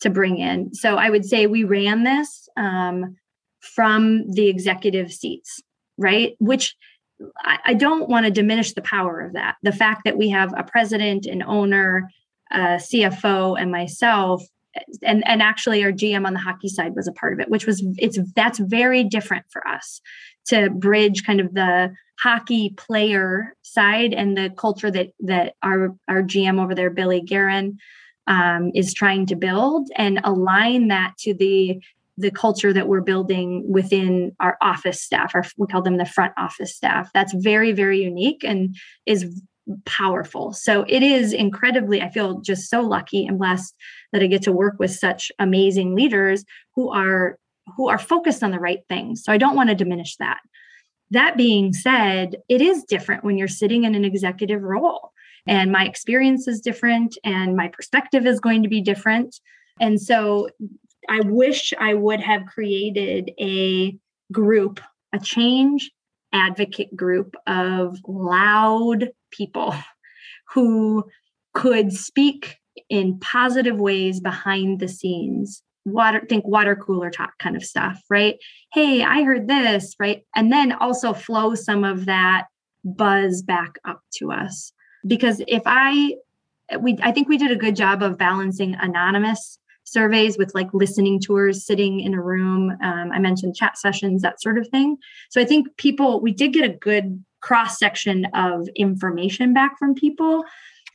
to bring in. So I would say we ran this. Um, from the executive seats, right? Which I, don't want to diminish the power of that. The fact that we have a president, an owner, a CFO, and myself, and and actually our GM on the hockey side was a part of it, which was it's that's very different for us to bridge kind of the hockey player side and the culture that that our our GM over there, Billy Guerin, um, is trying to build and align that to the the culture that we're building within our office staff we call them the front office staff. That's very very unique and is powerful. So it is incredibly i feel just so lucky and blessed that i get to work with such amazing leaders who are who are focused on the right things. So i don't want to diminish that. That being said it is different when you're sitting in an executive role and my experience is different and my perspective is going to be different. And so I wish I would have created a group, a change advocate group of loud people <laughs> who could speak in positive ways behind the scenes water think water cooler talk kind of stuff right? Hey i heard this right? And then also flow some of that buzz back up to us. Because if i we i think we did a good job of balancing anonymous surveys with like listening tours, sitting in a room. Um, I mentioned chat sessions, that sort of thing. So I think people, we did get a good cross section of information back from people,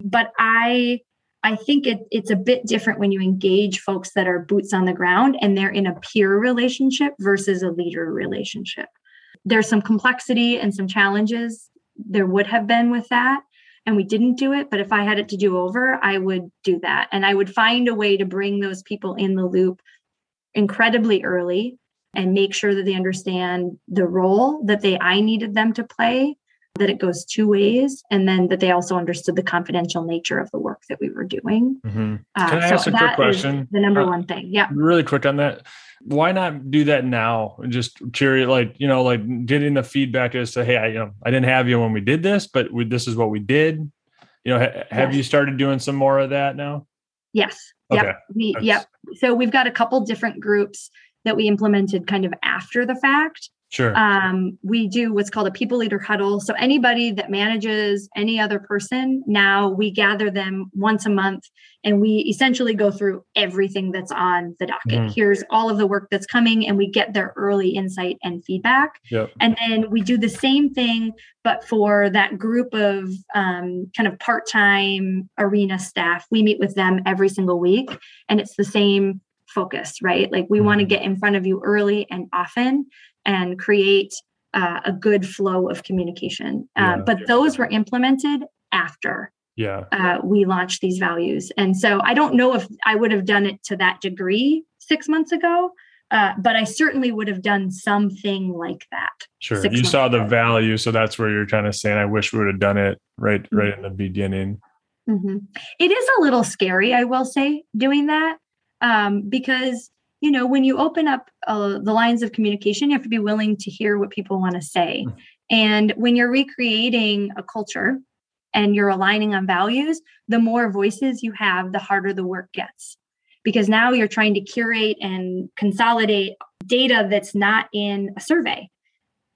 but I I think it, it's a bit different when you engage folks that are boots on the ground and they're in a peer relationship versus a leader relationship. There's some complexity and some challenges there would have been with that. And we didn't do it. But if I had it to do over, I would do that. And I would find a way to bring those people in the loop incredibly early and make sure that they understand the role that they I needed them to play, that it goes two ways, and then that they also understood the confidential nature of the work that we were doing. Mm-hmm. Uh, Can I ask a quick question? The number uh, one thing. Yeah. Really quick on that. Why not do that now? And just curious, like you know, like getting the feedback as to, hey, I you know, I didn't have you when we did this, but we, this is what we did. You know, ha- have yes. you started doing some more of that now? Yes. Okay. Yep. We, yep. So we've got a couple different groups that we implemented kind of after the fact. Sure. Um, we do what's called a people leader huddle. So anybody that manages any other person, now we gather them once a month and we essentially go through everything that's on the docket. Mm. Here's all of the work that's coming, and we get their early insight and feedback. Yep. And then we do the same thing, but for that group of um, kind of part time arena staff, we meet with them every single week, and it's the same focus, right? Like we want to mm-hmm. get in front of you early and often and create uh, a good flow of communication. Uh, yeah. But those were implemented after yeah uh, we launched these values and so i don't know if i would have done it to that degree six months ago uh, but i certainly would have done something like that sure you saw ago. the value so that's where you're kind of saying i wish we would have done it right mm-hmm. right in the beginning mm-hmm. it is a little scary i will say doing that um, because you know when you open up uh, the lines of communication you have to be willing to hear what people want to say mm-hmm. and when you're recreating a culture and you're aligning on values, the more voices you have, the harder the work gets. Because now you're trying to curate and consolidate data that's not in a survey.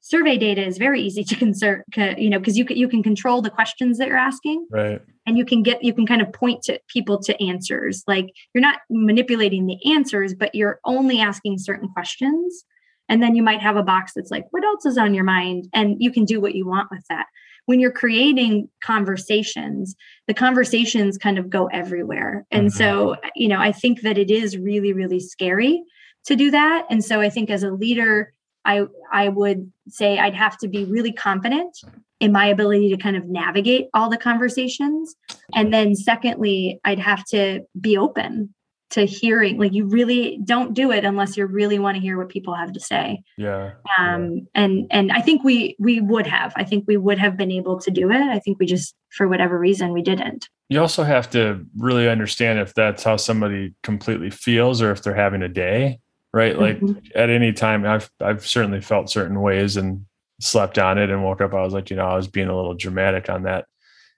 Survey data is very easy to <laughs> concern, you know, because you can you can control the questions that you're asking, right? And you can get you can kind of point to people to answers. Like you're not manipulating the answers, but you're only asking certain questions, and then you might have a box that's like, "What else is on your mind?" And you can do what you want with that when you're creating conversations, the conversations kind of go everywhere. And mm-hmm. so, you know, I think that it is really, really scary to do that. And so I think as a leader, I I would say I'd have to be really confident in my ability to kind of navigate all the conversations. And then secondly, I'd have to be open to hearing like you really don't do it unless you really want to hear what people have to say. Yeah um yeah. and and i think we we would have. I think we would have been able to do it. I think we just for whatever reason we didn't. You also have to really understand if that's how somebody completely feels or if they're having a day right like mm-hmm. at any time i've i've certainly felt certain ways and slept on it and woke up i was like you know i was being a little dramatic on that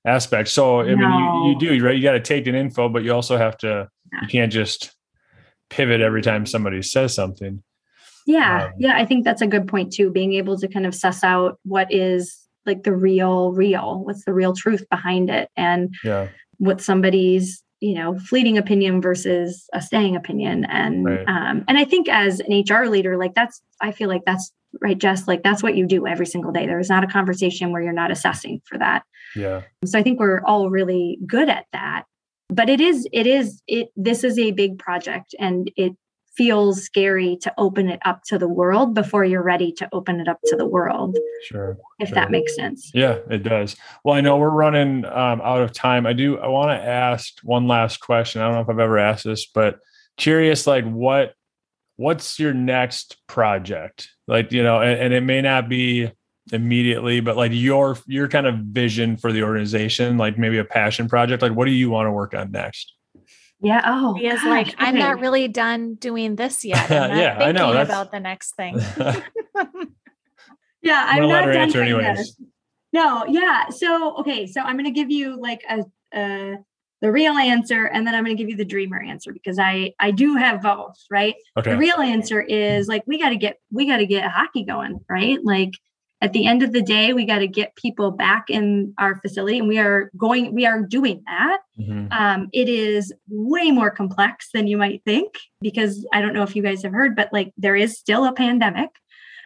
aspect so i no. mean you, you do right you got to take an info but you also have to you can't just pivot every time somebody says something. Yeah. Um, yeah. I think that's a good point too. Being able to kind of suss out what is like the real, real, what's the real truth behind it and yeah. what somebody's, you know, fleeting opinion versus a staying opinion. And, right. um, and I think as an HR leader, like that's, I feel like that's right, Jess, like that's what you do every single day. There's not a conversation where you're not assessing for that. Yeah. So I think we're all really good at that but it is it is it this is a big project and it feels scary to open it up to the world before you're ready to open it up to the world sure if sure. that makes sense. Yeah it does. Well i know we're running um, out of time. I do i want to ask one last question. I don't know if i've ever asked this but curious like what what's your next project? Like you know and, and it may not be immediately but like your your kind of vision for the organization like maybe a passion project like what do you want to work on next yeah oh he is like okay. i'm not really done doing this yet <laughs> yeah i know that's... about the next <laughs> thing <laughs> yeah i'm, I'm not done answer anyways this. no yeah so okay so i'm going to give you like a, a the real answer and then i'm going to give you the dreamer answer because i i do have both right okay. the real answer is like we got to get we got to get hockey going right like at the end of the day we got to get people back in our facility and we are going we are doing that mm-hmm. um, it is way more complex than you might think because i don't know if you guys have heard but like there is still a pandemic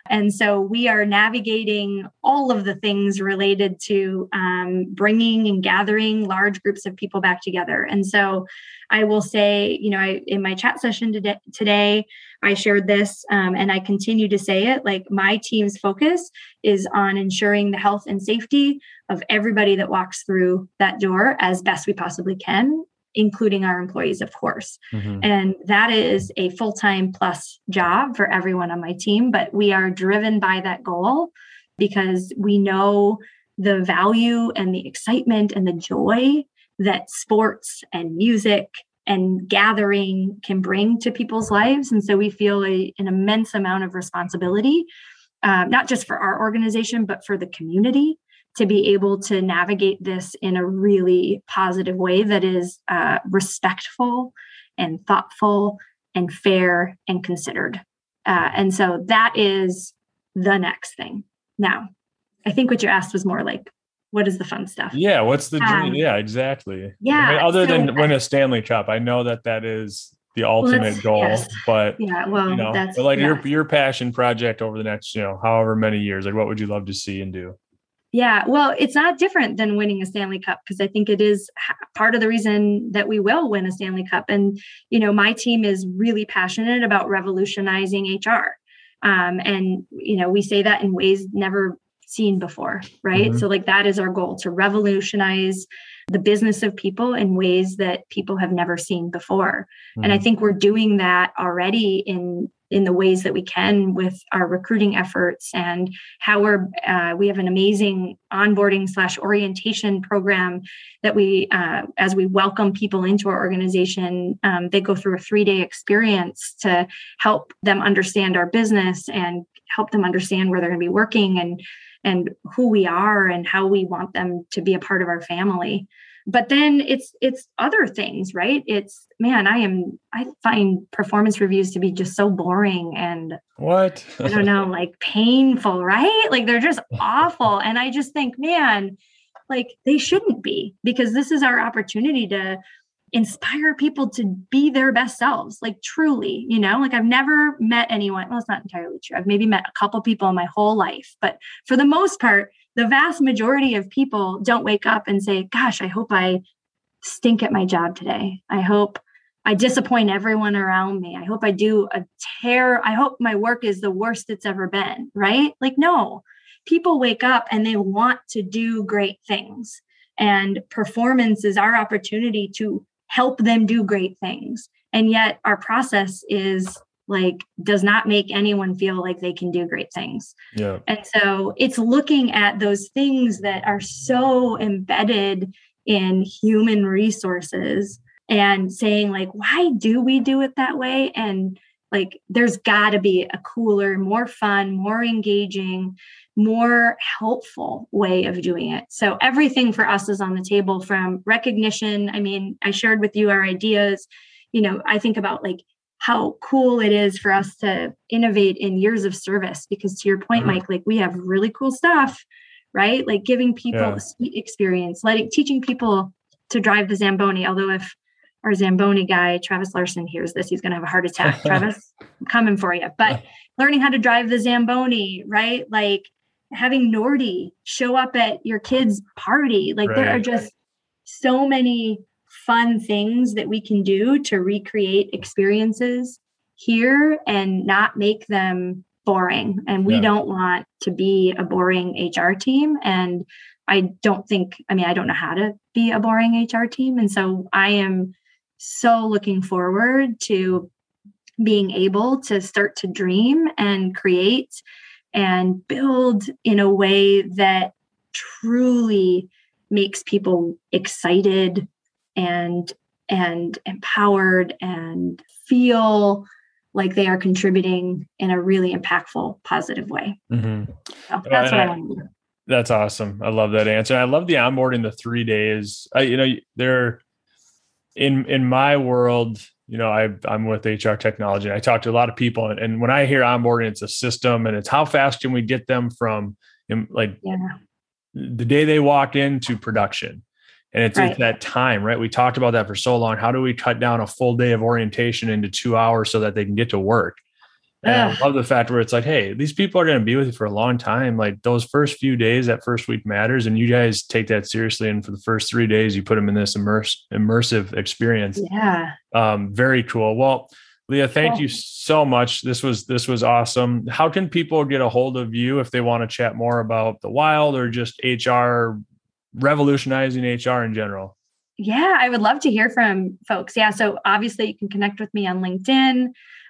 And so we are navigating all of the things related to um, bringing and gathering large groups of people back together. And so I will say, you know, I, in my chat session today, today I shared this um, and I continue to say it like my team's focus is on ensuring the health and safety of everybody that walks through that door as best we possibly can including our employees, of course. Mm-hmm. And that is a full time plus job for everyone on my team. But we are driven by that goal because we know the value and the excitement and the joy that sports and music and gathering can bring to people's lives. And so we feel a, an immense amount of responsibility, uh, not just for our organization, but for the community to be able to navigate this in a really positive way that is uh, respectful and thoughtful and fair and considered. Uh, and so that is the next thing. Now, I think what you asked was more like, what is the fun stuff? Yeah, what's the dream? Um, yeah, exactly. Yeah. I mean, other so, than win a Stanley Cup, I know that that is the ultimate well, goal. Yes. But yeah, well, you know, that's but like your your passion project over the next, you know, however many years, like what would you love to see and do? Yeah, well, it's not different than winning a Stanley Cup because I think it is part of the reason that we will win a Stanley Cup. And, you know, my team is really passionate about revolutionizing HR. Um, and, you know, we say that in ways never seen before, right? Mm-hmm. So, like, that is our goal to revolutionize the business of people in ways that people have never seen before. Mm-hmm. And I mm-hmm. think we're doing that already in in the ways that we can with our recruiting efforts and how we're uh, we have an amazing onboarding slash orientation program that we uh, as we welcome people into our organization um, they go through a three day experience to help them understand our business and help them understand where they're going to be working and and who we are and how we want them to be a part of our family. But then it's it's other things right? It's man i am i find performance reviews to be just so boring and what? I don't know <laughs> like painful right? Like they're just awful. And i just think man like they shouldn't be because this is our opportunity to inspire people to be their best selves like truly you know like i've never met anyone well it's not entirely true i've maybe met a couple people in my whole life but for the most part the vast majority of people don't wake up and say, Gosh, I hope I stink at my job today. I hope I disappoint everyone around me. I hope I do a tear. I hope my work is the worst it's ever been, right? Like, no, people wake up and they want to do great things. And performance is our opportunity to help them do great things. And yet, our process is like does not make anyone feel like they can do great things. Yeah. And so it's looking at those things that are so embedded in human resources and saying like why do we do it that way and like there's got to be a cooler more fun more engaging more helpful way of doing it. So everything for us is on the table from recognition. I mean i shared with you our ideas. You know i think about like how cool it is for us to innovate in years of service because to your point mm-hmm. mike like we have really cool stuff right? Like giving people yeah. a sweet experience letting teaching people to drive the zamboni. Although if our zamboni guy travis larson hears this he's going to have a heart attack. <laughs> Travis i'm coming for you but <laughs> learning how to drive the zamboni right? Like having nordy show up at your kids party like right. there are just so many fun things that we can do to recreate experiences here and not make them boring. And we yeah. don't want to be a boring HR team. And I don't think, I mean, I don't know how to be a boring HR team. And so I am so looking forward to being able to start to dream and create and build in a way that truly makes people excited and and empowered and feel like they are contributing in a really impactful positive way. Mm-hmm. so that's what i want to do. That's awesome. I love that answer. I love the onboarding the three days. I, you know they're in in my world you know I, i'm with hr technology and i talk to a lot of people and, and when i hear onboarding it's a system and it's how fast can we get them from like yeah. the day they walk into production and it's, right. it's that time, right? We talked about that for so long. How do we cut down a full day of orientation into two hours so that they can get to work? And I love the fact where it's like, hey, these people are going to be with you for a long time. Like those first few days, that first week matters, and you guys take that seriously. And for the first three days, you put them in this immerse, immersive experience. Yeah. Um, very cool. Well, Leah, thank cool. you so much. This was this was awesome. How can people get a hold of you if they want to chat more about the wild or just HR revolutionizing HR in general? Yeah, I would love to hear from folks. Yeah, so obviously you can connect with me on LinkedIn.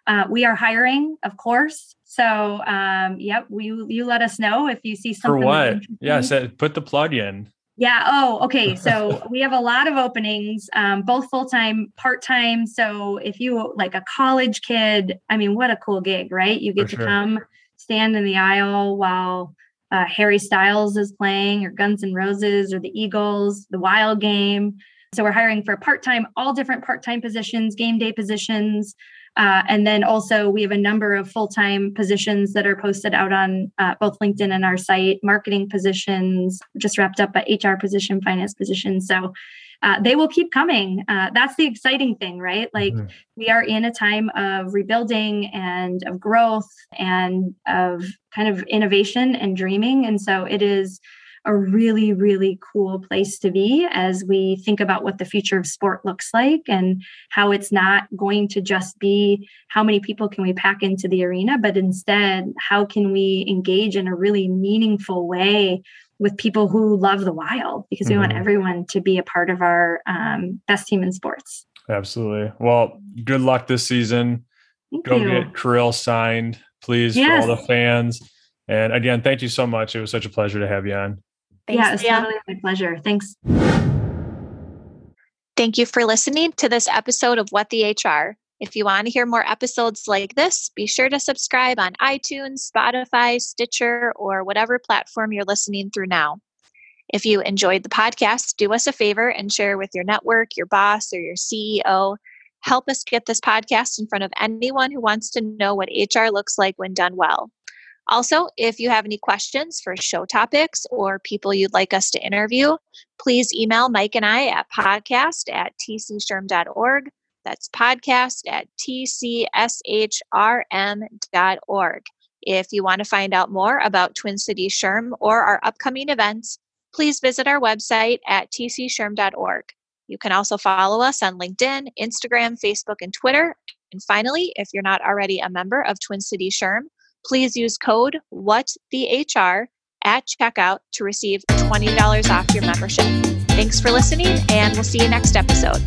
Uh, we are hiring, of course. So, um, yep, you you let us know if you see something. For what? Yeah, so put the plug in. Yeah. Oh, okay. <laughs> So we have a lot of openings, um, both full time, part time. So if you like a college kid, I mean, what a cool gig, right? You get For to sure. come stand in the aisle while uh, Harry Styles is playing, or Guns N' Roses, or the Eagles, the Wild Game. So we're hiring for part time, all different part time positions, game day positions. Uh, and then also, we have a number of full time positions that are posted out on uh, both LinkedIn and our site marketing positions, just wrapped up, but HR position, finance position. So uh, they will keep coming. Uh, that's the exciting thing, right? Like mm-hmm. we are in a time of rebuilding and of growth and of kind of innovation and dreaming. And so it is a really, really cool place to be as we think about what the future of sport looks like and how it's not going to just be how many people can we pack into the arena, but instead, how can we engage in a really meaningful way with people who love the wild because we mm-hmm. want everyone to be a part of our um, best team in sports. Absolutely. Well, good luck this season. Thank Go you. get Kirill signed, please, yes. for all the fans. And again, thank you so much. It was such a pleasure to have you on. Thanks, yeah, it's Leah. totally my pleasure. Thanks. Thank you for listening to this episode of What the HR. If you want to hear more episodes like this, be sure to subscribe on iTunes, Spotify, Stitcher, or whatever platform you're listening through now. If you enjoyed the podcast, do us a favor and share with your network, your boss, or your CEO. Help us get this podcast in front of anyone who wants to know what HR looks like when done well. Also, if you have any questions for show topics or people you'd like us to interview, please email Mike and I at podcast at tcshrm.org. That's podcast at tcshrm.org. If you want to find out more about Twin Cities SHRM or our upcoming events, please visit our website at tcshrm.org. You can also follow us on LinkedIn, Instagram, Facebook, and Twitter. And finally, if you're not already a member of Twin Cities SHRM, please use code WhatTheHR at checkout to receive $20 off your membership. Thanks for listening, and we'll see you next episode.